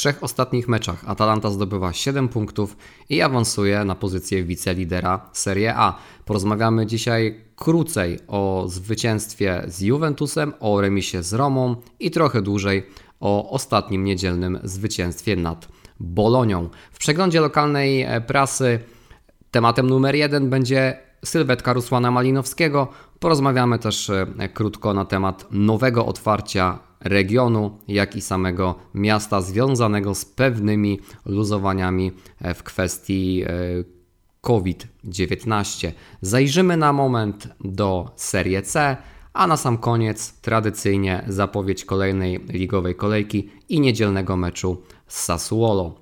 trzech ostatnich meczach Atalanta zdobywa 7 punktów i awansuje na pozycję wicelidera Serie A. Porozmawiamy dzisiaj krócej o zwycięstwie z Juventusem, o remisie z Romą i trochę dłużej o ostatnim niedzielnym zwycięstwie nad Bolonią. W przeglądzie lokalnej prasy tematem numer jeden będzie sylwetka Rusłana Malinowskiego. Porozmawiamy też e, krótko na temat nowego otwarcia regionu, jak i samego miasta związanego z pewnymi luzowaniami e, w kwestii e, COVID-19. Zajrzymy na moment do Serie C, a na sam koniec tradycyjnie zapowiedź kolejnej ligowej kolejki i niedzielnego meczu z Sassuolo.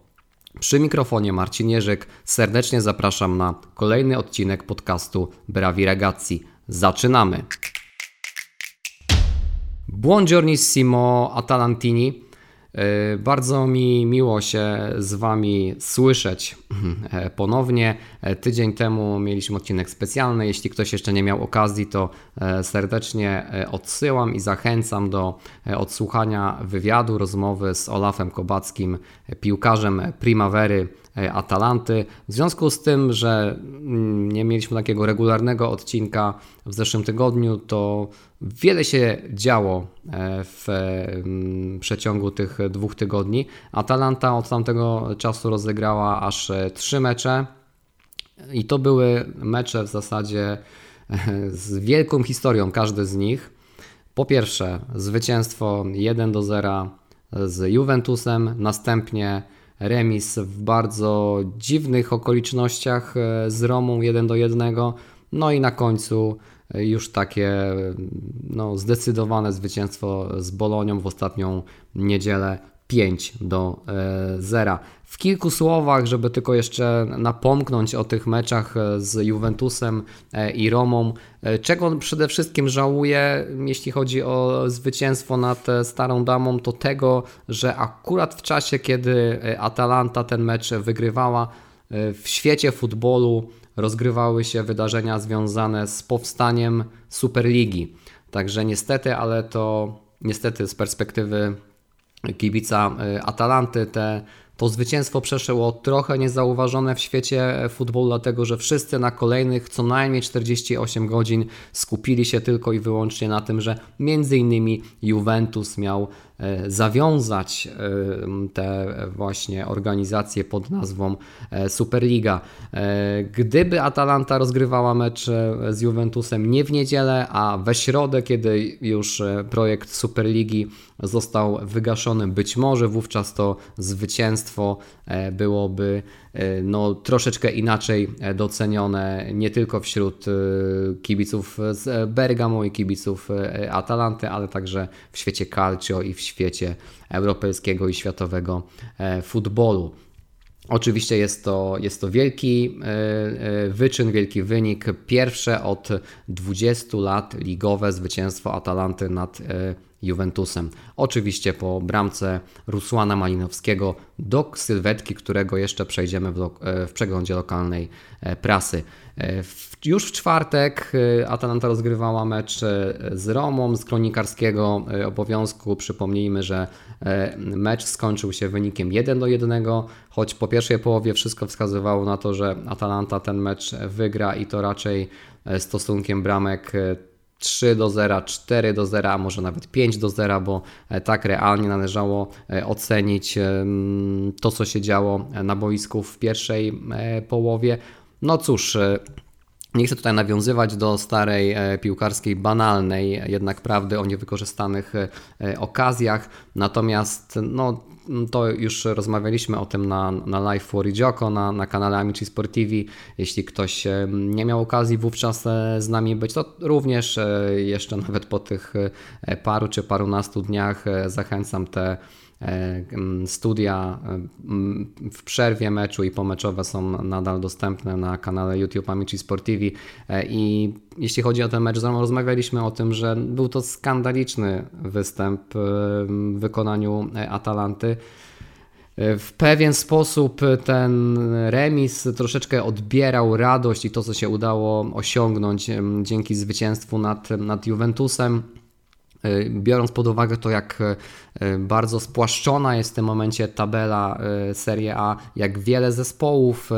Przy mikrofonie Marcin Jerzyk. Serdecznie zapraszam na kolejny odcinek podcastu Bravi Ragazzi. Zaczynamy! Buongiornissimo Atalantini. E, bardzo mi miło się z Wami słyszeć e, ponownie. E, tydzień temu mieliśmy odcinek specjalny. Jeśli ktoś jeszcze nie miał okazji, to serdecznie odsyłam i zachęcam do odsłuchania wywiadu, rozmowy z Olafem Kobackim, piłkarzem Primavery Atalanty. W związku z tym, że mm, nie mieliśmy takiego regularnego odcinka w zeszłym tygodniu, to wiele się działo e, w mm, przeciągu tych dwóch tygodni. Atalanta od tamtego czasu rozegrała aż e, trzy mecze i to były mecze w zasadzie e, z wielką historią, każdy z nich. Po pierwsze, zwycięstwo 1 do 0 z Juventusem, następnie remis w bardzo dziwnych okolicznościach z Romą 1 do 1, no i na końcu już takie no, zdecydowane zwycięstwo z Bolonią w ostatnią niedzielę 5 do 0. E, w kilku słowach, żeby tylko jeszcze napomknąć o tych meczach z Juventusem e, i Romą, e, czego przede wszystkim żałuję, jeśli chodzi o zwycięstwo nad Starą Damą, to tego, że akurat w czasie, kiedy Atalanta ten mecz wygrywała, w świecie futbolu rozgrywały się wydarzenia związane z powstaniem Superligi. Także niestety, ale to niestety z perspektywy kibica y, Atalanty. Te to zwycięstwo przeszło trochę niezauważone w świecie futbolu, dlatego że wszyscy na kolejnych co najmniej 48 godzin skupili się tylko i wyłącznie na tym, że między innymi Juventus miał zawiązać e, te właśnie organizacje pod nazwą e, Superliga. Gdyby Atalanta rozgrywała mecz z Juventusem nie w niedzielę, a we środę, kiedy już projekt Superligi został wygaszony, być może wówczas to zwycięstwo e, byłoby e, no, troszeczkę inaczej e, docenione nie tylko wśród kibiców z Bergamo i kibiców Atalanty, ale także w świecie calcio i w świecie europejskiego i światowego futbolu. Oczywiście jest to, jest to wielki wyczyn, wielki wynik. Pierwsze od 20 lat ligowe zwycięstwo Atalanty nad Juventusem. Oczywiście po bramce Rusłana Malinowskiego do sylwetki, którego jeszcze przejdziemy w, e, w przeglądzie lokalnej e, prasy. E, już w czwartek Atalanta rozgrywała mecz z Romą z kronikarskiego obowiązku. Przypomnijmy, że mecz skończył się wynikiem 1 do 1, choć po pierwszej połowie wszystko wskazywało na to, że Atalanta ten mecz wygra i to raczej stosunkiem bramek 3 do 0, 4 do 0, a może nawet 5 do 0, bo e, tak realnie należało e, ocenić to, co się działo na boisku w pierwszej e, połowie. No cóż, nie chcę tutaj nawiązywać do starej piłkarskiej, banalnej jednak prawdy o niewykorzystanych okazjach, natomiast no, to już rozmawialiśmy o tym na, na live for Joko, na, na kanale Amici Sportivi. Jeśli ktoś nie miał okazji wówczas e, z nami być, to również e, jeszcze nawet po tych e, paru czy parunastu dniach zachęcam te Studia w przerwie meczu i pomeczowe są nadal dostępne na kanale YouTube Amici Sportivi i jeśli chodzi o ten mecz, rozmawialiśmy o tym, że był to skandaliczny występ w wykonaniu Atalanty. W pewien sposób ten remis troszeczkę odbierał radość i to, co się udało osiągnąć dzięki zwycięstwu nad, nad Juventusem. Biorąc pod uwagę to, jak bardzo spłaszczona jest w tym momencie tabela Serie A, jak wiele zespołów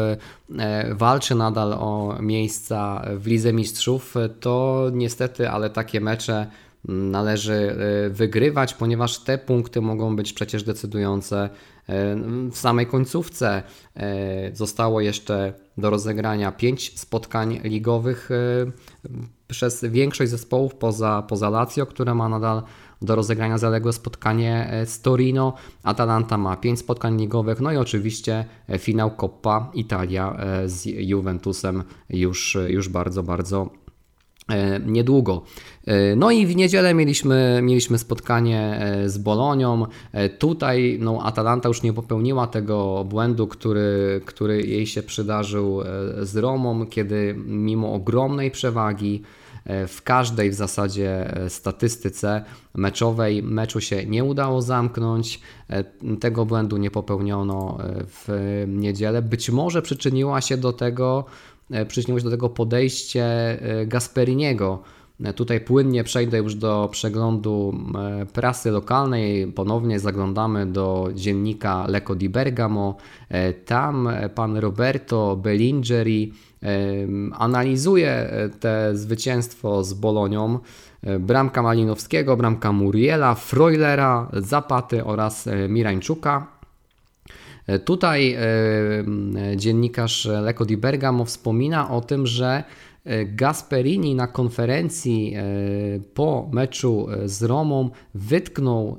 walczy nadal o miejsca w Lidze Mistrzów, to niestety, ale takie mecze należy e, wygrywać, ponieważ te punkty mogą być przecież decydujące e, w samej końcówce. E, zostało jeszcze do rozegrania 5 spotkań ligowych przez większość zespołów poza, poza Lazio, które ma nadal do rozegrania zaległe spotkanie z Torino. Atalanta ma 5 spotkań ligowych, no i oczywiście finał Coppa Italia z Juventusem już, już bardzo, bardzo niedługo. E, no i w niedzielę mieliśmy, mieliśmy spotkanie e, z Bolonią. Tutaj no, Atalanta już nie popełniła tego błędu, który, który jej się przydarzył z Romą, kiedy mimo ogromnej przewagi w każdej w zasadzie statystyce meczowej meczu się nie udało zamknąć. Tego błędu nie popełniono w niedzielę. Być może przyczyniła się do tego E, przyczyniło się do tego podejście e, Gasperiniego. E, tutaj płynnie przejdę już do przeglądu prasy lokalnej. Ponownie zaglądamy do dziennika Lecco di Bergamo. Tam pan Roberto Bellingeri analizuje te zwycięstwo z Bolonią. Bramka Malinowskiego, bramka Muriela, Freulera, Zapaty oraz Mirańczuka. E, tutaj e, dziennikarz Leko di Bergamo wspomina o tym, że e, Gasperini na konferencji po meczu z Romą wytknął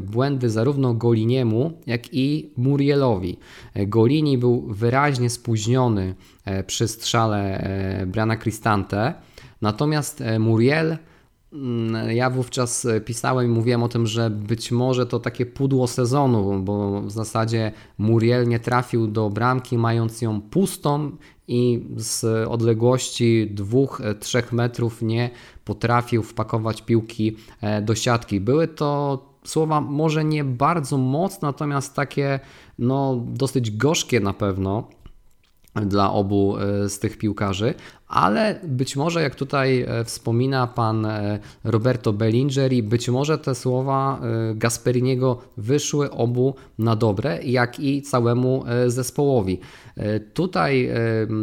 błędy zarówno Goliniemu, jak i Murielowi. Golini był wyraźnie spóźniony przy strzale Brana Cristante, natomiast Muriel ja wówczas e, pisałem i mówiłem o tym, że być może to takie pudło sezonu, bo w zasadzie Muriel nie trafił do bramki, mając ją pustą i z odległości 2-3 e, metrów nie potrafił wpakować piłki e, do siatki. Były to słowa może nie bardzo mocne, natomiast takie no, dosyć gorzkie na pewno dla obu z tych piłkarzy, ale być może, jak tutaj e, wspomina pan e, Roberto Bellingeri, być może te słowa e, Gasperiniego wyszły obu na dobre, jak i całemu zespołowi. Tutaj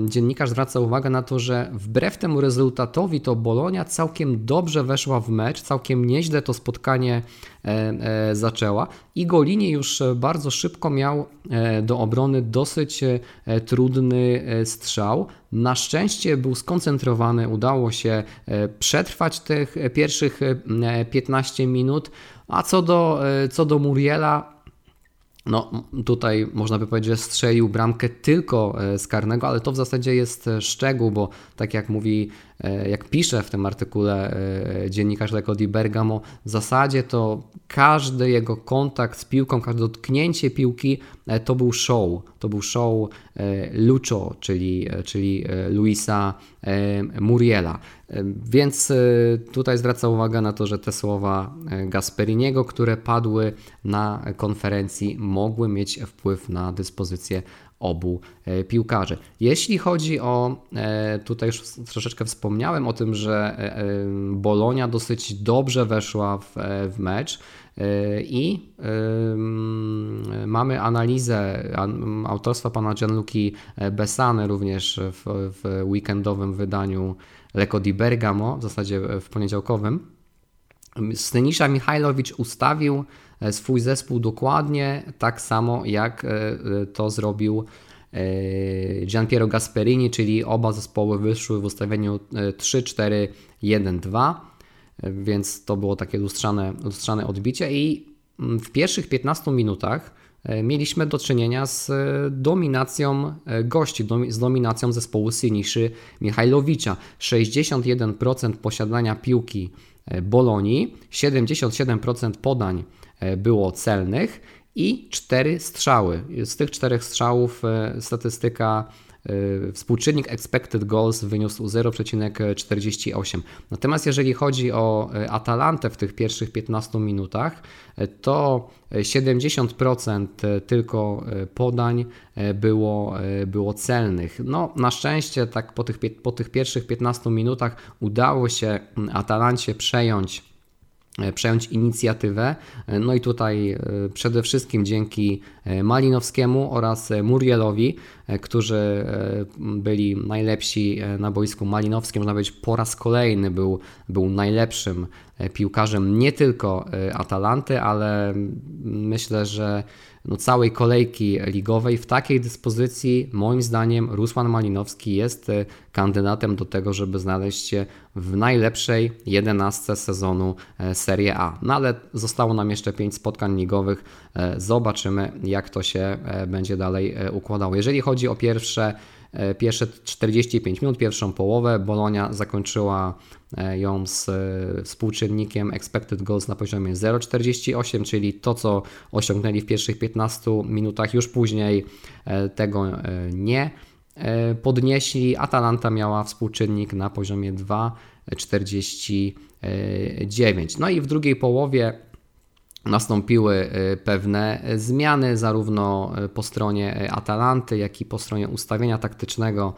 dziennikarz zwraca uwagę na to, że wbrew temu rezultatowi to Bolonia całkiem dobrze weszła w mecz, całkiem nieźle to spotkanie zaczęła i Golini już bardzo szybko miał do obrony dosyć trudny strzał. Na szczęście był skoncentrowany, udało się e, przetrwać tych pierwszych 15 e, minut. A co do, e, co do Muriela, no, tutaj można by powiedzieć, że strzelił bramkę tylko z karnego, ale to w zasadzie jest szczegół, bo tak jak mówi E, jak pisze w tym artykule e, dziennikarz Leko di Bergamo, w zasadzie to każdy jego kontakt z piłką, każde dotknięcie piłki e, to był show. To był show Lucho, czyli, czyli Luisa Muriela. Więc tutaj zwraca uwagę na to, że te słowa Gasperiniego, które padły na konferencji, mogły mieć wpływ na dyspozycję obu e, piłkarzy. Jeśli chodzi o, e, tutaj już troszeczkę wspomniałem o tym, że e, Bolonia dosyć dobrze weszła w, w mecz i mamy analizę autorstwa pana Gianluki Besane również w, w weekendowym wydaniu Leko di Bergamo, w zasadzie w poniedziałkowym. Stanisza Michajlowicz ustawił E, swój zespół dokładnie tak samo jak e, e, to zrobił Gianpiero Gasperini, czyli oba zespoły wyszły w ustawieniu 3-4-1-2, więc to było takie lustrzane, lustrzane odbicie i mm, w pierwszych 15 minutach mieliśmy do czynienia z dominacją gości, z dominacją zespołu Siniszy Michajlowicza. 61% posiadania piłki Bolonii, 77% podań E, było celnych i cztery strzały. Z tych czterech strzałów e, statystyka e, współczynnik expected goals wyniósł 0,48. Natomiast jeżeli chodzi o Atalantę w tych pierwszych 15 minutach, to 70% tylko podań było, było celnych. No, na szczęście tak po tych, po tych pierwszych 15 minutach udało się Atalancie przejąć przejąć inicjatywę. No i tutaj przede wszystkim dzięki Malinowskiemu oraz Murielowi, którzy byli najlepsi na boisku malinowskim, można powiedzieć po raz kolejny był, był najlepszym piłkarzem nie tylko Atalanty, ale myślę, że no, całej kolejki ligowej w takiej dyspozycji, moim zdaniem, Rusłan Malinowski jest e, kandydatem do tego, żeby znaleźć się w najlepszej 11 sezonu e, Serie A. No ale zostało nam jeszcze 5 spotkań ligowych. E, zobaczymy, jak to się będzie dalej układało. Jeżeli chodzi o pierwsze E, pierwsze 45 minut, pierwszą połowę. Bolonia zakończyła e, ją z e, współczynnikiem expected goals na poziomie 0,48, czyli to, co osiągnęli w pierwszych 15 minutach, już później tego nie podnieśli. Atalanta miała współczynnik na poziomie 2,49. No i w drugiej połowie nastąpiły y, pewne zmiany, zarówno y, po stronie Atalanty, jak i po stronie ustawienia taktycznego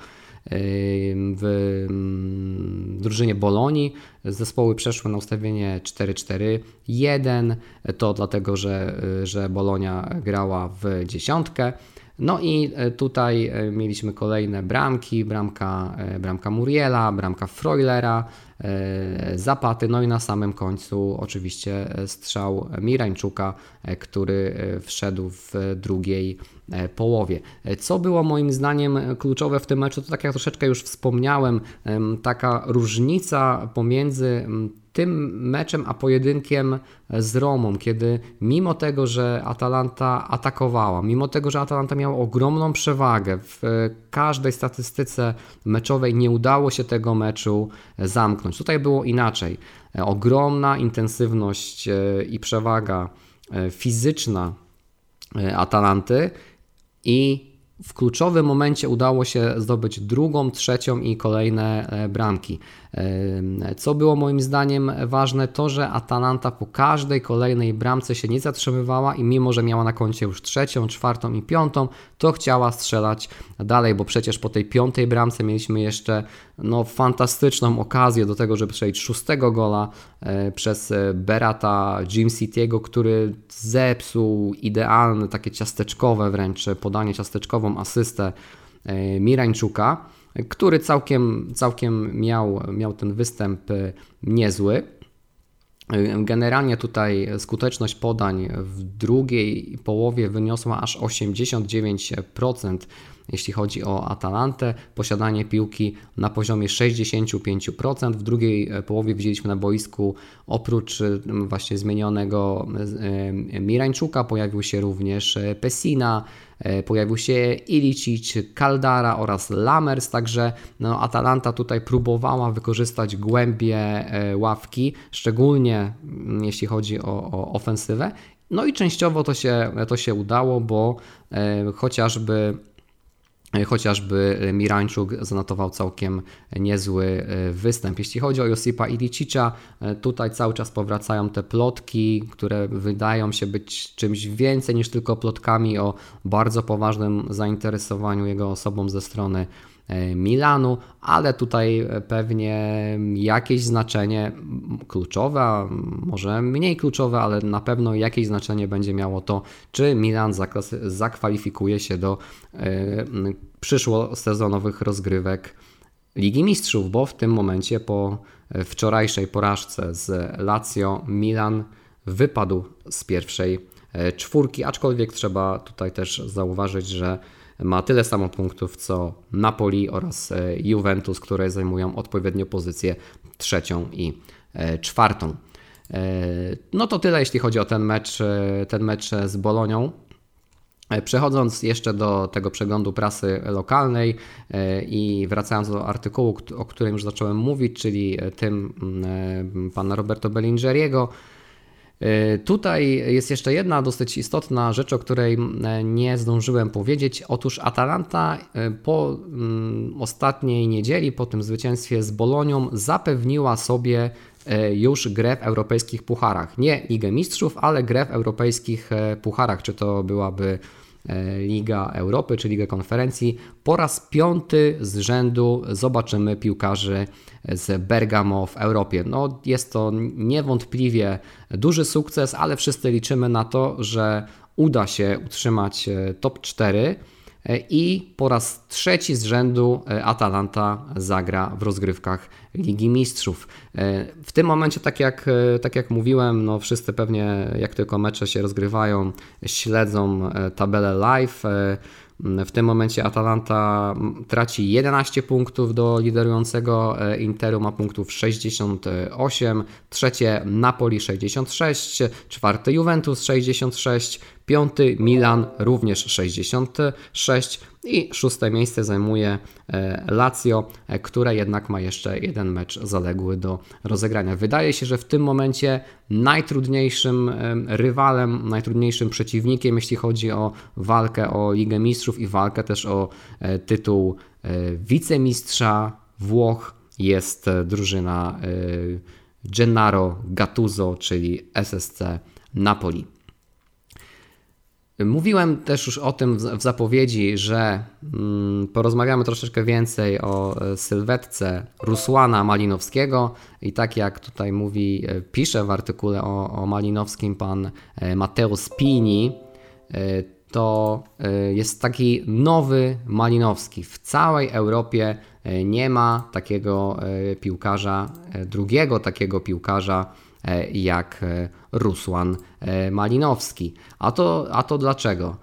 w mm, drużynie Bolonii. Zespoły przeszły na ustawienie 4-4-1. To dlatego, że, że Bolonia grała w dziesiątkę. No i tutaj mieliśmy kolejne bramki, bramka, bramka Muriela, bramka Freulera, E, Zapaty, no i na samym końcu oczywiście strzał Mirańczuka, e, który e, wszedł w drugiej połowie. Co było moim zdaniem kluczowe w tym meczu, to tak jak troszeczkę już wspomniałem, taka różnica pomiędzy tym meczem a pojedynkiem z Romą, kiedy mimo tego, że Atalanta atakowała, mimo tego, że Atalanta miała ogromną przewagę w każdej statystyce meczowej, nie udało się tego meczu zamknąć. Tutaj było inaczej. Ogromna intensywność e, i przewaga e, fizyczna e, Atalanty i w kluczowym momencie udało się zdobyć drugą, trzecią i kolejne bramki. E, co było moim zdaniem ważne, to że Atalanta po każdej kolejnej bramce się nie zatrzymywała i mimo, że miała na koncie już trzecią, czwartą i piątą, to chciała strzelać dalej, bo przecież po tej piątej bramce mieliśmy jeszcze no, fantastyczną okazję do tego, żeby strzelić szóstego gola e, przez Berata Jim City'ego, który zepsuł idealne, takie ciasteczkowe wręcz podanie ciasteczkowe asystę e, Mirańczuka, który całkiem, całkiem miał, miał ten występ e, niezły. E, generalnie tutaj skuteczność podań w drugiej połowie wyniosła aż 89%, jeśli chodzi o Atalantę. Posiadanie piłki na poziomie 65%. W drugiej połowie widzieliśmy na boisku oprócz właśnie zmienionego Mirańczuka pojawił się również Pessina, E, pojawił się Ilicic, Caldara oraz Lamers, także no, Atalanta tutaj próbowała wykorzystać głębie e, ławki, szczególnie mm, jeśli chodzi o, o ofensywę. No i częściowo to się, to się udało, bo e, chociażby Chociażby Mirańczuk zanotował całkiem niezły e, występ. Jeśli chodzi o Josipa Ilicicia, e, tutaj cały czas powracają te plotki, które wydają się być czymś więcej niż tylko plotkami o bardzo poważnym zainteresowaniu jego osobą ze strony Milanu, ale tutaj pewnie jakieś znaczenie kluczowe, może mniej kluczowe, ale na pewno jakieś znaczenie będzie miało to, czy Milan zakwalifikuje się do e, przyszłosezonowych rozgrywek Ligi Mistrzów, bo w tym momencie po wczorajszej porażce z Lazio Milan wypadł z pierwszej e, czwórki, aczkolwiek trzeba tutaj też zauważyć, że ma tyle samo punktów co Napoli oraz e, Juventus, które zajmują odpowiednio pozycję trzecią i e, czwartą. E, no to tyle, jeśli chodzi o ten mecz, ten mecz z Bolonią. Przechodząc jeszcze do tego przeglądu prasy lokalnej i wracając do artykułu, o którym już zacząłem mówić, czyli tym mm, pana Roberto Bellingeriego, tutaj jest jeszcze jedna dosyć istotna rzecz, o której nie zdążyłem powiedzieć. Otóż Atalanta e, po mm, ostatniej niedzieli, po tym zwycięstwie z Bolonią, zapewniła sobie już grę w europejskich pucharach. Nie Ligę Mistrzów, ale grę w europejskich pucharach. Czy to byłaby Liga Europy czy Liga Konferencji. Po raz piąty z rzędu zobaczymy piłkarzy z Bergamo w Europie. No, jest to niewątpliwie duży sukces, ale wszyscy liczymy na to, że uda się utrzymać top 4 i po raz trzeci z rzędu e, Atalanta zagra w rozgrywkach Ligi Mistrzów. E, w tym momencie, tak jak, e, tak jak mówiłem, no wszyscy pewnie jak tylko mecze się rozgrywają, śledzą tabelę live. W tym momencie Atalanta traci 11 punktów do liderującego Interu, ma punktów 68, trzecie Napoli 66, czwarte Juventus 66, Piąty Milan również 66 i szóste miejsce zajmuje e, Lazio, e, które jednak ma jeszcze jeden mecz zaległy do rozegrania. Wydaje się, że w tym momencie najtrudniejszym e, rywalem, najtrudniejszym przeciwnikiem, jeśli chodzi o walkę o Ligę Mistrzów i walkę też o tytuł wicemistrza Włoch jest drużyna Gennaro Gattuso, czyli SSC Napoli. Mówiłem też już o tym w zapowiedzi, że mm, porozmawiamy troszeczkę więcej o e, sylwetce Rusłana Malinowskiego i tak jak tutaj mówi, e, pisze w artykule o, o Malinowskim pan e, Mateo Spini, to jest taki nowy Malinowski. W całej Europie nie ma takiego piłkarza, drugiego takiego piłkarza, jak Rusłan e, Malinowski. A to, a to dlaczego?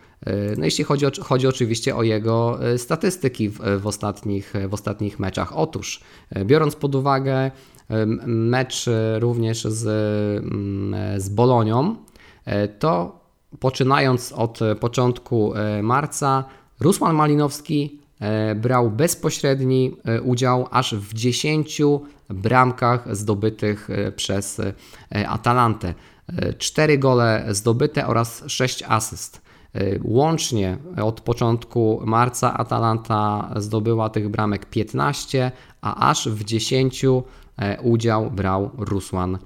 No jeśli chodzi, chodzi oczywiście o jego statystyki w, w, ostatnich, w ostatnich meczach. Otóż, biorąc pod uwagę mecz również z, z Bolonią, to poczynając od początku marca, Rusłan Malinowski brał bezpośredni udział aż w 10 bramkach zdobytych e, przez e, Atalantę. 4 e, gole zdobyte oraz 6 asyst. Łącznie od początku marca Atalanta zdobyła tych bramek 15, a aż w 10 udział brał Rusłan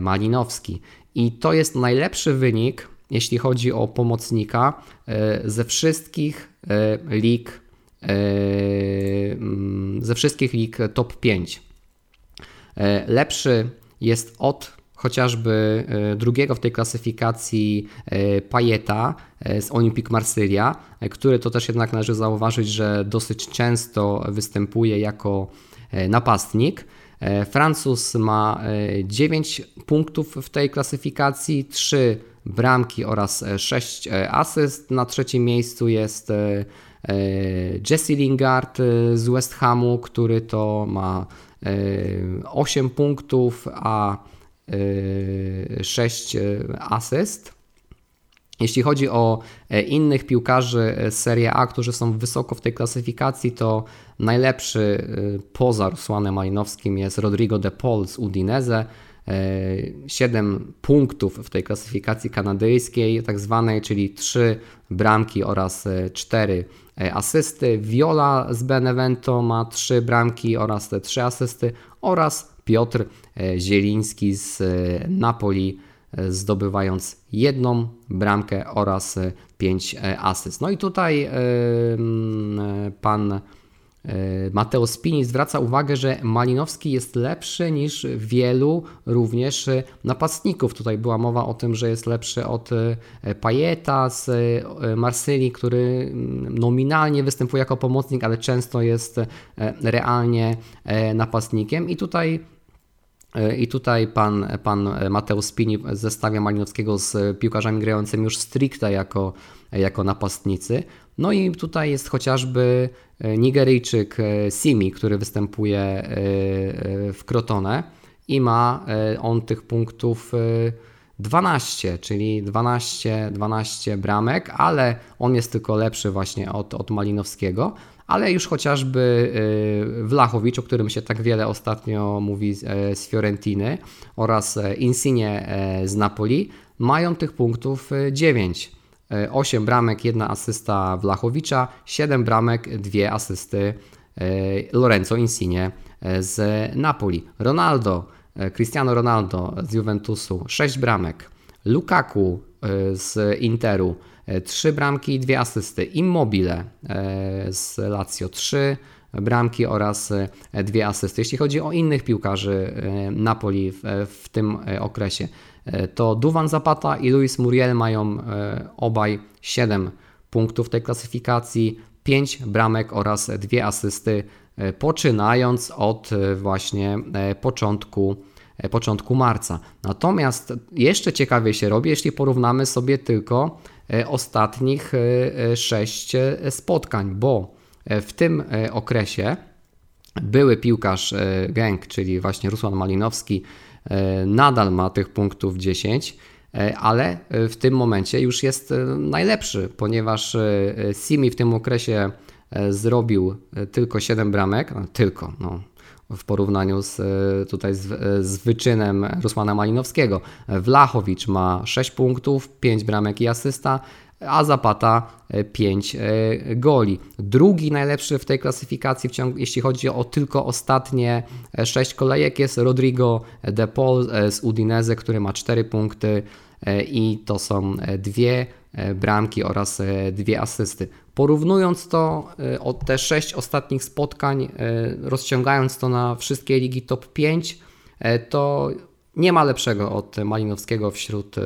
Malinowski. I to jest najlepszy wynik, jeśli chodzi o pomocnika ze wszystkich lig ze wszystkich lig top 5. E, lepszy jest od chociażby e, drugiego w tej klasyfikacji e, Pajeta z Olympique Marsylia, który to też jednak należy zauważyć, że dosyć często występuje jako napastnik. Francuz ma 9 punktów w tej klasyfikacji, 3 bramki oraz 6 asyst. Na trzecim miejscu jest Jesse Lingard z West Hamu, który to ma 8 punktów, a 6 asyst. Jeśli chodzi o e, innych piłkarzy z Serie A, którzy są wysoko w tej klasyfikacji, to najlepszy e, poza Rusłanem Malinowskim jest Rodrigo de Paul z Udinese. 7 punktów w tej klasyfikacji kanadyjskiej, tak zwanej, czyli 3 bramki oraz 4 e, asysty. Viola z Benevento ma 3 bramki oraz te 3 asysty oraz Piotr e, Zieliński z e, Napoli zdobywając jedną bramkę oraz 5 asyst. No i tutaj pan E, Mateo Spini zwraca uwagę, że Malinowski jest lepszy niż wielu również e, napastników. Tutaj była mowa o tym, że jest lepszy od e, Pajeta z Marsylii, który nominalnie występuje jako pomocnik, ale często jest realnie napastnikiem. I tutaj i tutaj pan, pan Mateusz Spini zestawia Malinowskiego z piłkarzami grającymi już stricte jako, jako napastnicy. No i tutaj jest chociażby e, Nigeryjczyk e, Simi, który występuje e, w Crotone i ma on tych punktów 12, czyli 12, 12 bramek, ale on jest tylko lepszy właśnie od, od Malinowskiego. Ale już chociażby Wlachowicz, o którym się tak wiele ostatnio mówi z Fiorentiny oraz Insigne z Napoli, mają tych punktów 9. 8 bramek, 1 asysta Wlachowicza, 7 bramek, 2 asysty e, Lorenzo Insigne e, z Napoli. Ronaldo, e, Cristiano Ronaldo z Juventusu, 6 bramek. Lukaku z Interu 3 bramki i 2 asysty. Immobile z Lazio 3 bramki oraz dwie asysty. Jeśli chodzi o innych piłkarzy Napoli w, w tym okresie, to Duwan Zapata i Luis Muriel mają obaj 7 punktów tej klasyfikacji, 5 bramek oraz dwie asysty, poczynając od właśnie początku początku marca. Natomiast jeszcze ciekawie się robi, jeśli porównamy sobie tylko ostatnich 6 spotkań, bo w tym okresie były piłkarz Genk, czyli właśnie Rusłan Malinowski, nadal ma tych punktów 10, ale w tym momencie już jest najlepszy, ponieważ Simi w tym okresie zrobił tylko 7 bramek, tylko, no, w porównaniu z, tutaj z, z wyczynem Rusłana Malinowskiego. Wlachowicz ma 6 punktów, 5 bramek i asysta, a Zapata 5 e, goli. Drugi najlepszy w tej klasyfikacji, w ciągu, jeśli chodzi o tylko ostatnie 6 kolejek, jest Rodrigo De Paul e, z Udinese, który ma 4 punkty e, i to są dwie bramki oraz dwie asysty. Porównując to o te 6 ostatnich spotkań, rozciągając to na wszystkie ligi top 5, to nie ma lepszego od Malinowskiego wśród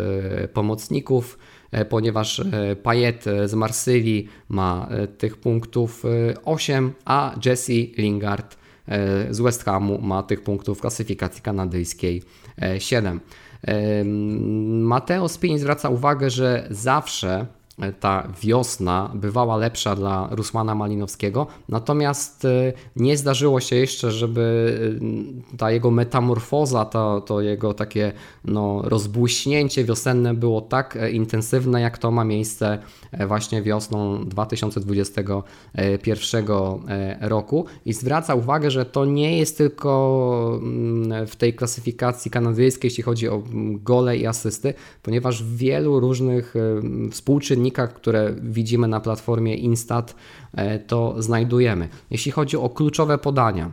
pomocników. E, ponieważ e, Payet e, z Marsylii ma tych punktów 8, a Jesse Lingard z West Hamu ma tych punktów w klasyfikacji kanadyjskiej 7. Mateo Spin zwraca uwagę, że zawsze ta wiosna bywała lepsza dla Rusłana Malinowskiego, natomiast e, nie zdarzyło się jeszcze, żeby e, ta jego metamorfoza, to, to jego takie no, rozbłyśnięcie wiosenne było tak e, intensywne, jak to ma miejsce właśnie wiosną 2021 roku. I zwraca uwagę, że to nie jest tylko mm, w tej klasyfikacji kanadyjskiej, jeśli chodzi o gole i asysty, ponieważ w wielu różnych współczynnikach czynnikach, które widzimy na platformie Instat, e, to znajdujemy. Jeśli chodzi o kluczowe podania,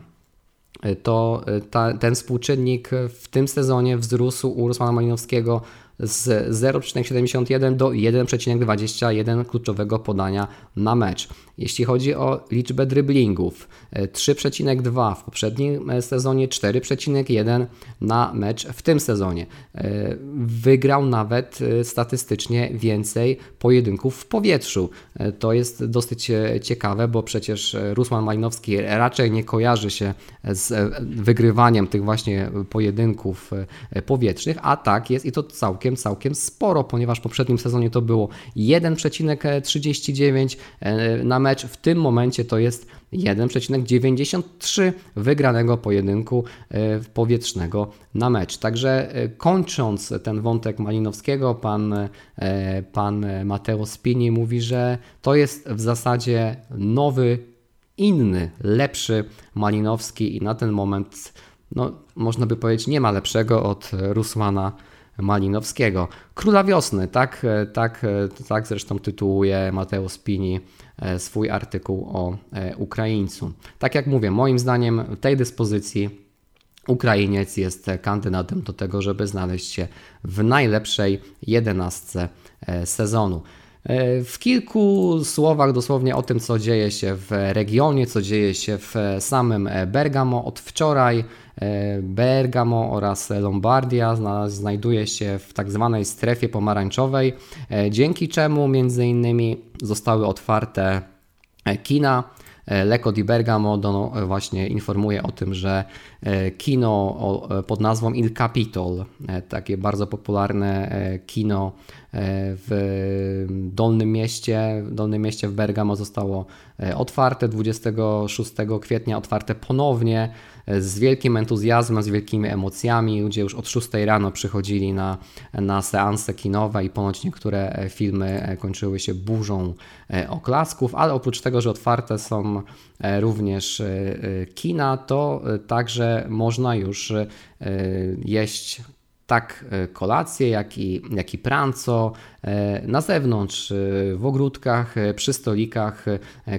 e, to e, ta, ten współczynnik w tym sezonie wzrósł u Rusłana Malinowskiego z 0,71 do 1,21 kluczowego podania na mecz. Jeśli chodzi o liczbę dryblingów, 3,2 e, w poprzednim e, sezonie, 4,1 na mecz w tym sezonie. E, wygrał nawet statystycznie więcej pojedynków w powietrzu. To jest dosyć ciekawe, bo przecież Rusman Malinowski raczej nie kojarzy się z wygrywaniem tych właśnie pojedynków powietrznych, a tak jest i to całkiem, całkiem sporo, ponieważ w poprzednim sezonie to było 1,39 na mecz. W tym momencie to jest 1,93 wygranego pojedynku e, powietrznego na mecz. Także e, kończąc ten wątek Malinowskiego, pan, e, pan Mateo Spini mówi, że to jest w zasadzie nowy, inny, lepszy Malinowski i na ten moment, no, można by powiedzieć, nie ma lepszego od Rusmana Malinowskiego. Króla wiosny, tak, tak, tak zresztą tytułuje Mateo Spini E, swój artykuł o e, Ukraińcu. Tak jak mówię, moim zdaniem w tej dyspozycji Ukrainiec jest kandydatem do tego, żeby znaleźć się w najlepszej jedenastce e, sezonu. W kilku słowach dosłownie o tym, co dzieje się w regionie, co dzieje się w samym Bergamo. Od wczoraj Bergamo oraz Lombardia znajduje się w tak zwanej strefie pomarańczowej, dzięki czemu między innymi zostały otwarte kina. Leko di Bergamo właśnie informuje o tym, że kino pod nazwą Il Capitol, takie bardzo popularne kino w Dolnym Mieście, w Mieście w Bergamo zostało otwarte. 26 kwietnia, otwarte ponownie z wielkim entuzjazmem, z wielkimi emocjami. Ludzie już od 6 rano przychodzili na, na seanse kinowe i ponoć niektóre filmy kończyły się burzą e, oklasków, ale oprócz tego, że otwarte są e, również e, kina, to także można już jeść tak kolację, jak i, jak i pranco na zewnątrz, w ogródkach, przy stolikach,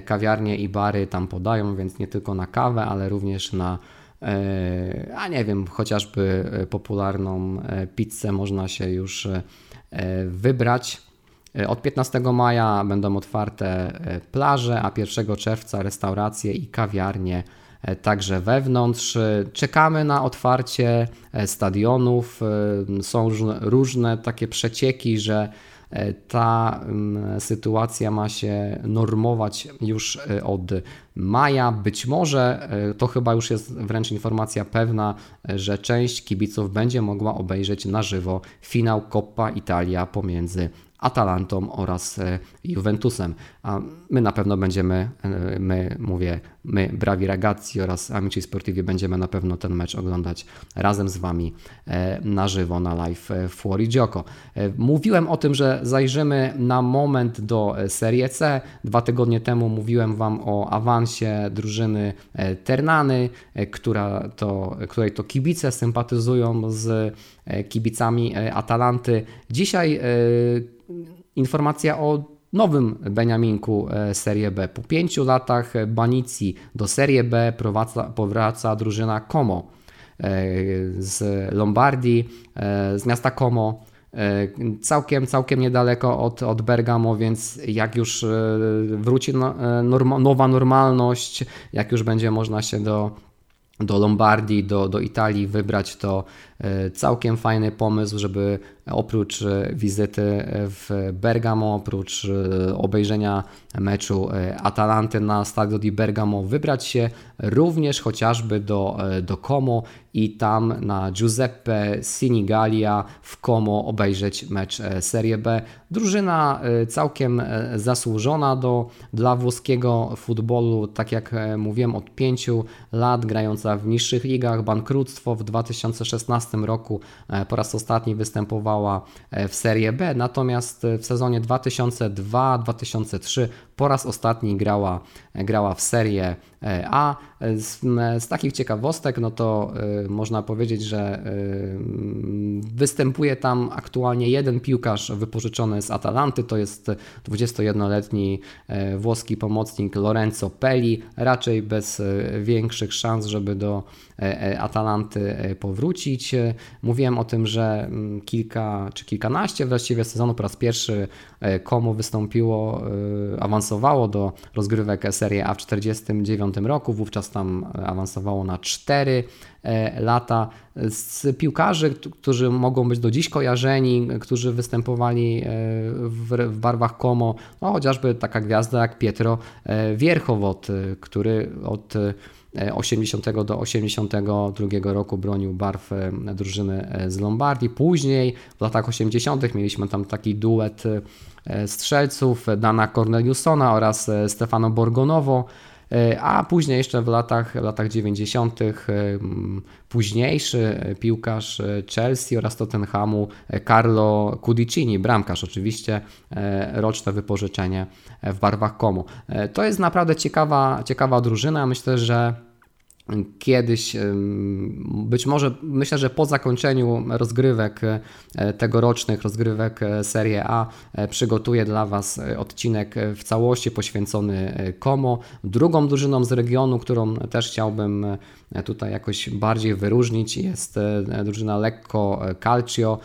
kawiarnie i bary tam podają, więc nie tylko na kawę, ale również na E, a nie wiem, chociażby e, popularną e, pizzę można się już wybrać. Od 15 maja będą otwarte plaże, a 1 czerwca restauracje i kawiarnie także wewnątrz. Czekamy na otwarcie stadionów. Są różne, takie przecieki, że E, ta mm, sytuacja ma się normować już e, od maja. Być może e, to chyba już jest wręcz informacja pewna, że część kibiców będzie mogła obejrzeć na żywo finał Coppa Italia pomiędzy Atalantą oraz Juventusem. A my na pewno będziemy, my mówię, my, Brawi Ragazzi oraz Amici Sportivi będziemy na pewno ten mecz oglądać razem z Wami e, na żywo, na live w Fuori Gioco. E, mówiłem o tym, że zajrzymy na moment do Serie C. Dwa tygodnie temu mówiłem Wam o awansie drużyny e, Ternany, która to, której to kibice sympatyzują z kibicami Atalanty. Dzisiaj informacja o nowym Beniaminku e, Serie B. Po pięciu latach banicji do Serie B powraca, powraca drużyna Como e, z Lombardii, e, z miasta Como. Całkiem, całkiem niedaleko od, od Bergamo, więc jak już wróci no, nowa normalność, jak już będzie można się do, do Lombardii, do, do Italii wybrać, to całkiem fajny pomysł, żeby oprócz e, wizyty w Bergamo, oprócz e, obejrzenia meczu e, Atalanty na Stadio di Bergamo, wybrać się również chociażby do, do Como i tam na Giuseppe Sinigalia w Como obejrzeć mecz Serie B. Drużyna całkiem zasłużona do, dla włoskiego futbolu, tak jak mówiłem, od pięciu lat grająca w niższych ligach, bankructwo w 2016 roku po raz ostatni występowała E, w Serie B, natomiast w sezonie 2002-2003 po raz ostatni grała, grała w Serie e, A. Z, z, takich ciekawostek, no to y, można powiedzieć, że y, występuje tam aktualnie jeden piłkarz wypożyczony z Atalanty, to jest 21-letni y, włoski pomocnik Lorenzo Peli, raczej bez większych szans, żeby do Atalanty powrócić. Mówiłem o tym, że kilka czy kilkanaście właściwie sezonu po raz pierwszy Komu wystąpiło, awansowało do rozgrywek Serie A w 1949 roku, wówczas tam awansowało na 4 e, lata. Z piłkarzy, którzy mogą być do dziś kojarzeni, którzy występowali e, w, barwach Como, no chociażby taka gwiazda jak Pietro e, Wierchowot, który od 80 do 82 roku bronił barw drużyny z Lombardii. Później w latach 80 mieliśmy tam taki duet strzelców Dana Corneliusona oraz Stefano Borgonowo. E, a później jeszcze w latach, latach 90. E, późniejszy piłkarz Chelsea oraz Tottenhamu Carlo Cudicini, bramkarz oczywiście, e, roczne wypożyczenie w barwach Como. To jest naprawdę ciekawa, ciekawa drużyna. Myślę, że kiedyś, być może myślę, że po zakończeniu rozgrywek e, tegorocznych, rozgrywek e, Serie A, e, przygotuję dla Was odcinek w całości poświęcony Como. Drugą drużyną z regionu, którą też chciałbym tutaj jakoś bardziej wyróżnić, jest drużyna Lekko Calcio.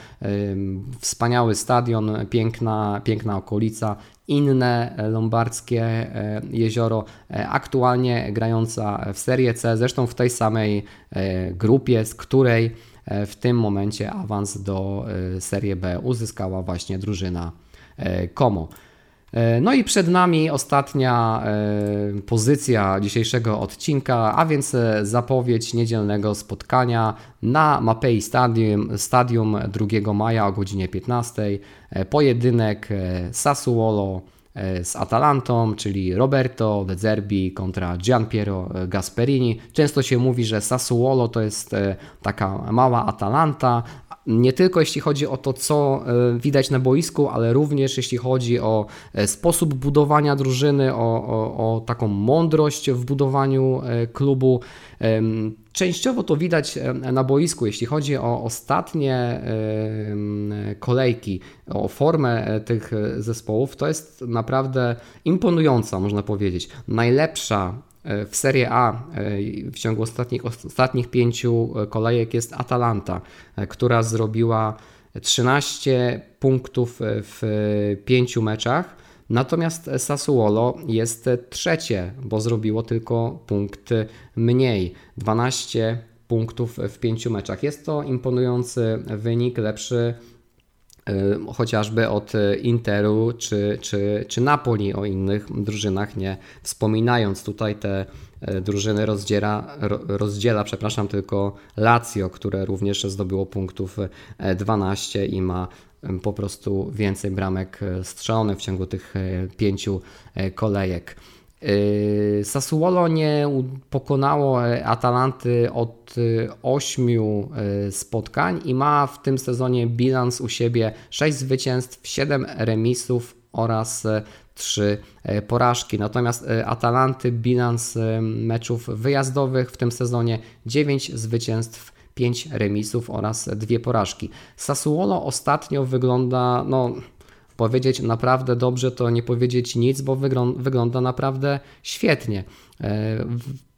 Wspaniały stadion, piękna, piękna okolica inne lombardzkie e, jezioro, e, aktualnie grająca w Serie C, zresztą w tej samej e, grupie, z której w tym momencie awans do Serie B uzyskała właśnie drużyna Como. No i przed nami ostatnia pozycja dzisiejszego odcinka, a więc zapowiedź niedzielnego spotkania na Mapei Stadium, Stadium 2 maja o godzinie 15. Pojedynek Sassuolo z Atalantą, czyli Roberto De Zerbi kontra Gianpiero Gasperini. Często się mówi, że Sassuolo to jest taka mała Atalanta, nie tylko jeśli chodzi o to, co e, widać na boisku, ale również jeśli chodzi o e, sposób budowania drużyny, o, o, o taką mądrość w budowaniu e, klubu. Częściowo to widać na boisku, jeśli chodzi o ostatnie kolejki, o formę tych zespołów, to jest naprawdę imponująca, można powiedzieć. Najlepsza w Serie A e, w ciągu ostatnich, ostatnich pięciu kolejek jest Atalanta, e, która zrobiła 13 punktów w 5 meczach. Natomiast Sassuolo jest trzecie, bo zrobiło tylko punkt mniej 12 punktów w 5 meczach. Jest to imponujący wynik, lepszy chociażby od Interu czy, czy, czy Napoli, o innych drużynach nie wspominając. Tutaj te y, drużyny rozdziela, rozdziela przepraszam, tylko Lazio, które również zdobyło punktów 12 y, i ma po prostu więcej bramek strzelonych w ciągu tych pięciu kolejek. Yy, Sassuolo nie pokonało e, Atalanty od e, ośmiu e, spotkań i ma w tym sezonie bilans u siebie 6 zwycięstw, 7 remisów oraz 3 porażki. Natomiast Atalanty bilans meczów wyjazdowych w tym sezonie 9 zwycięstw, 5 remisów oraz 2 porażki. Sassuolo ostatnio wygląda no Powiedzieć naprawdę dobrze to nie powiedzieć nic, bo wygląda naprawdę świetnie.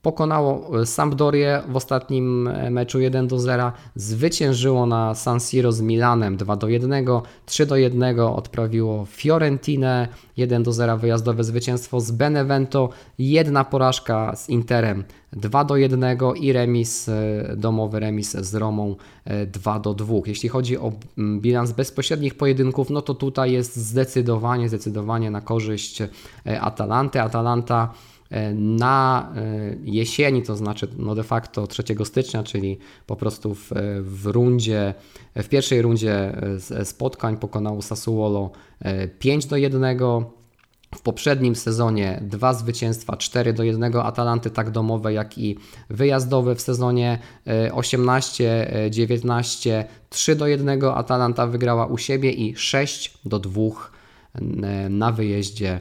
Pokonało e, Sampdorię w ostatnim e, meczu 1 do 0, zwyciężyło na San Siro z Milanem 2 do 1, 3 do 1 odprawiło Fiorentinę, 1 do 0 wyjazdowe zwycięstwo z Benevento, jedna porażka z Interem 2 do 1 i remis, e, domowy remis z Romą 2 do 2. Jeśli chodzi o bilans bezpośrednich pojedynków, no to tutaj jest zdecydowanie, zdecydowanie na korzyść Atalanty. Atalanta na e, jesieni, to znaczy no de facto 3 stycznia, czyli po prostu w, w rundzie, w pierwszej rundzie e, spotkań pokonało Sassuolo 5 do 1. W poprzednim sezonie dwa zwycięstwa 4 do 1 Atalanty, tak domowe jak i wyjazdowe. W sezonie 18-19 3 do 1 Atalanta wygrała u siebie i 6 do 2 na wyjeździe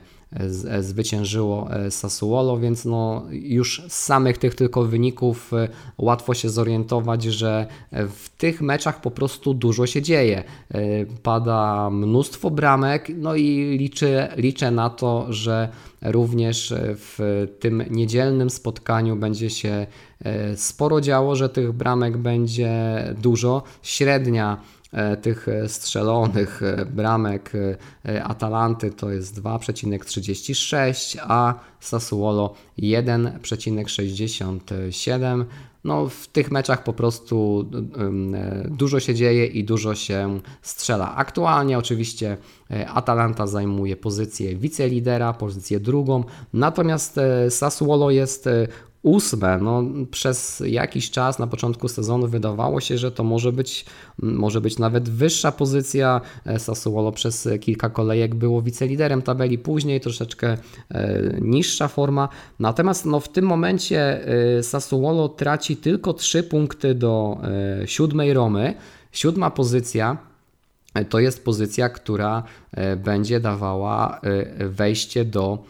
zwyciężyło e, Sassuolo, więc no już z samych tych tylko wyników e, łatwo się zorientować, że w tych meczach po prostu dużo się dzieje. E, pada mnóstwo bramek, no i liczę, liczę na to, że również w tym niedzielnym spotkaniu będzie się sporo działo, że tych bramek będzie dużo. Średnia E, tych e, strzelonych e, bramek Atalanty to jest 2,36, a Sassuolo 1,67. No, w tych meczach po prostu dużo się dzieje i dużo się strzela. Aktualnie oczywiście Atalanta zajmuje pozycję wicelidera, pozycję drugą, natomiast Sassuolo jest ósme. No, przez jakiś czas na początku sezonu wydawało się, że to może być, może być nawet wyższa pozycja. E, Sassuolo przez kilka kolejek było wiceliderem tabeli, później troszeczkę e, niższa forma. Natomiast no, w tym momencie e, Sassuolo traci tylko 3 punkty do siódmej Romy. Siódma pozycja to jest pozycja, która będzie dawała wejście do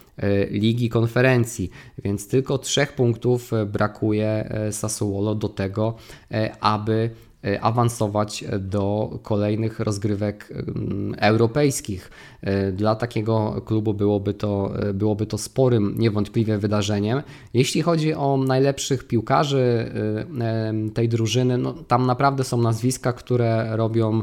Ligi Konferencji, więc tylko trzech punktów e, brakuje e, Sassuolo do tego, aby awansować do kolejnych rozgrywek europejskich. Dla takiego klubu byłoby to, byłoby to sporym niewątpliwie wydarzeniem. Jeśli chodzi o najlepszych piłkarzy tej drużyny, no, tam naprawdę są nazwiska, które robią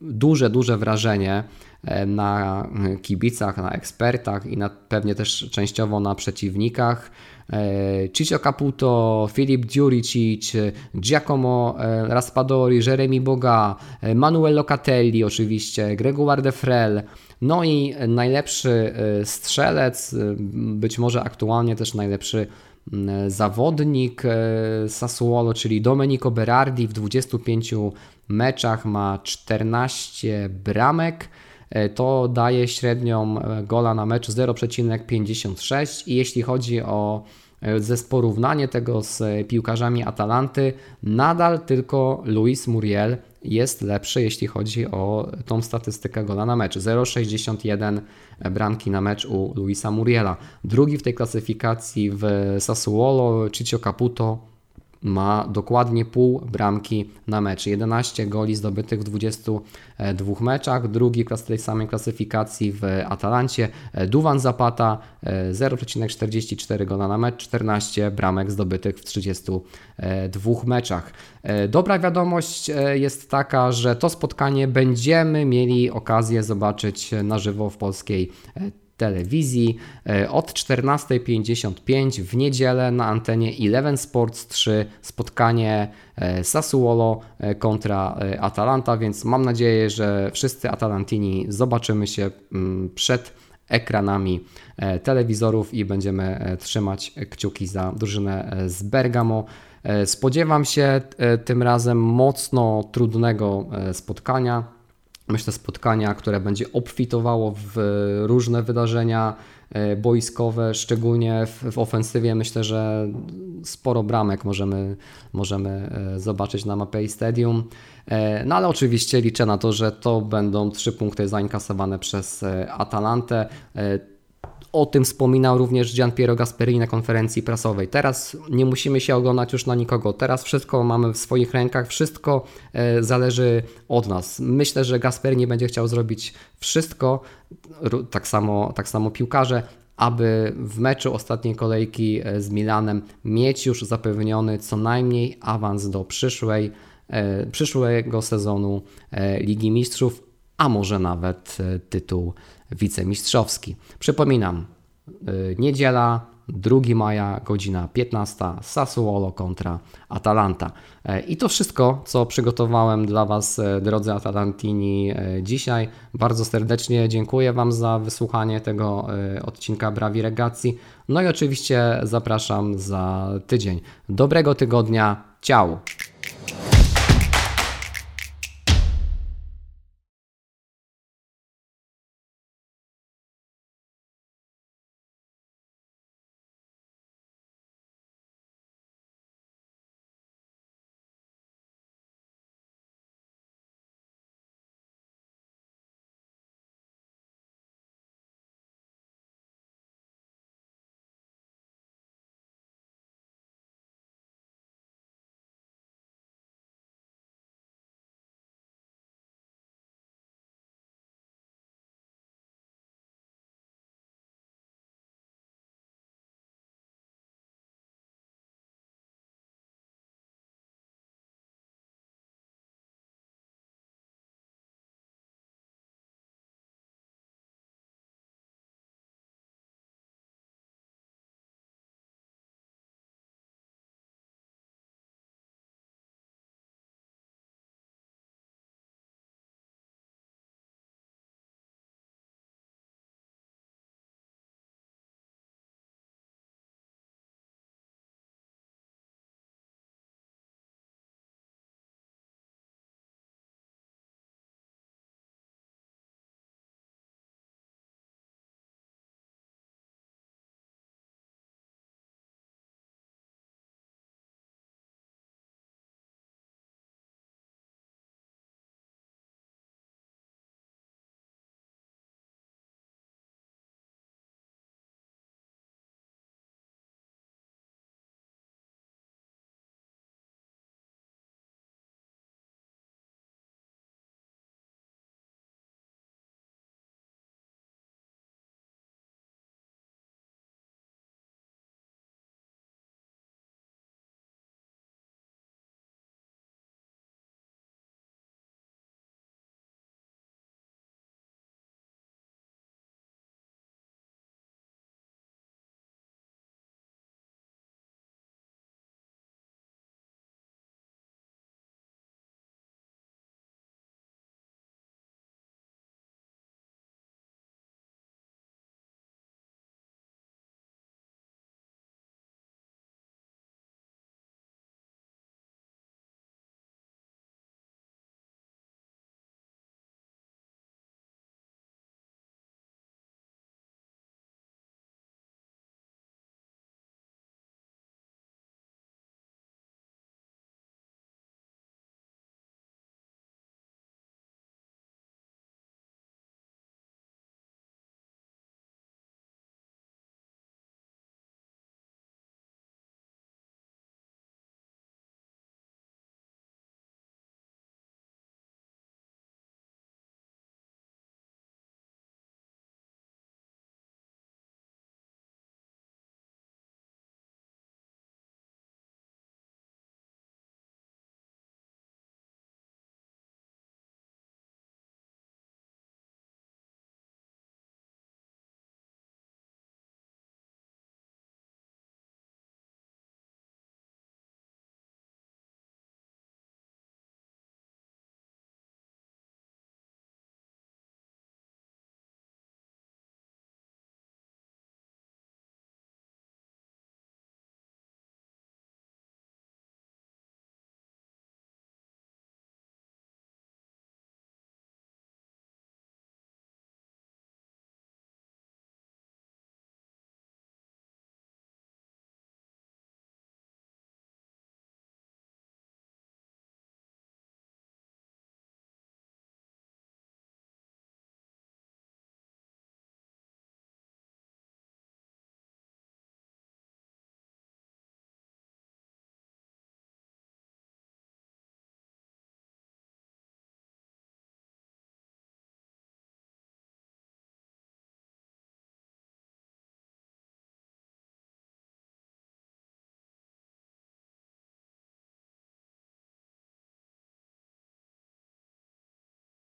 duże, duże wrażenie. E, na kibicach, na ekspertach i na, pewnie też częściowo na przeciwnikach. E, Ciccio Caputo, Filip Dziuricic, Giacomo e, Raspadori, Jeremy Boga, Manuel Locatelli oczywiście, Gregoire de Frel, no i najlepszy strzelec, być może aktualnie też najlepszy zawodnik Sassuolo, czyli Domenico Berardi w 25 meczach ma 14 bramek, to daje średnią e, gola na mecz 0,56 i jeśli chodzi o e, porównanie tego z piłkarzami Atalanty, nadal tylko Luis Muriel jest lepszy, jeśli chodzi o tą statystykę gola na mecz. 0,61 bramki na mecz u Luisa Muriela. Drugi w tej klasyfikacji w Sassuolo, Ciccio Caputo ma dokładnie pół bramki na mecz. 11 goli zdobytych w 22 meczach. Drugi w tej samej klasyfikacji w Atalancie Duwan Zapata 0,44 gola na mecz, 14 bramek zdobytych w 32 meczach. Dobra wiadomość jest taka, że to spotkanie będziemy mieli okazję zobaczyć na żywo w polskiej telewizji e, od 14.55 w niedzielę na antenie Eleven Sports 3 spotkanie e, Sassuolo e, kontra Atalanta, więc mam nadzieję, że wszyscy Atalantini zobaczymy się mm, przed ekranami telewizorów i będziemy trzymać kciuki za drużynę z Bergamo. Spodziewam się tym razem mocno trudnego spotkania myślę, spotkania, które będzie obfitowało w różne wydarzenia e, boiskowe, szczególnie w, w, ofensywie. Myślę, że sporo bramek możemy, możemy e, zobaczyć na Mapei Stadium. E, no ale oczywiście liczę na to, że to będą trzy punkty zainkasowane przez Atalantę. O tym wspominał również Gian Piero Gasperini na konferencji prasowej. Teraz nie musimy się oglądać już na nikogo. Teraz wszystko mamy w swoich rękach, wszystko e, zależy od nas. Myślę, że Gasperini będzie chciał zrobić wszystko, tak samo, tak samo piłkarze, aby w meczu ostatniej kolejki e, z Milanem mieć już zapewniony co najmniej awans do przyszłej, e, przyszłego sezonu Ligi Mistrzów, a może nawet tytuł wicemistrzowski. Przypominam, y, niedziela, 2 maja, godzina 15, Sassuolo kontra Atalanta. E, I to wszystko, co przygotowałem dla Was, e, drodzy Atalantini, e, dzisiaj. Bardzo serdecznie dziękuję Wam za wysłuchanie tego odcinka Brawi Regacji. No i oczywiście zapraszam za tydzień. Dobrego tygodnia. Ciao!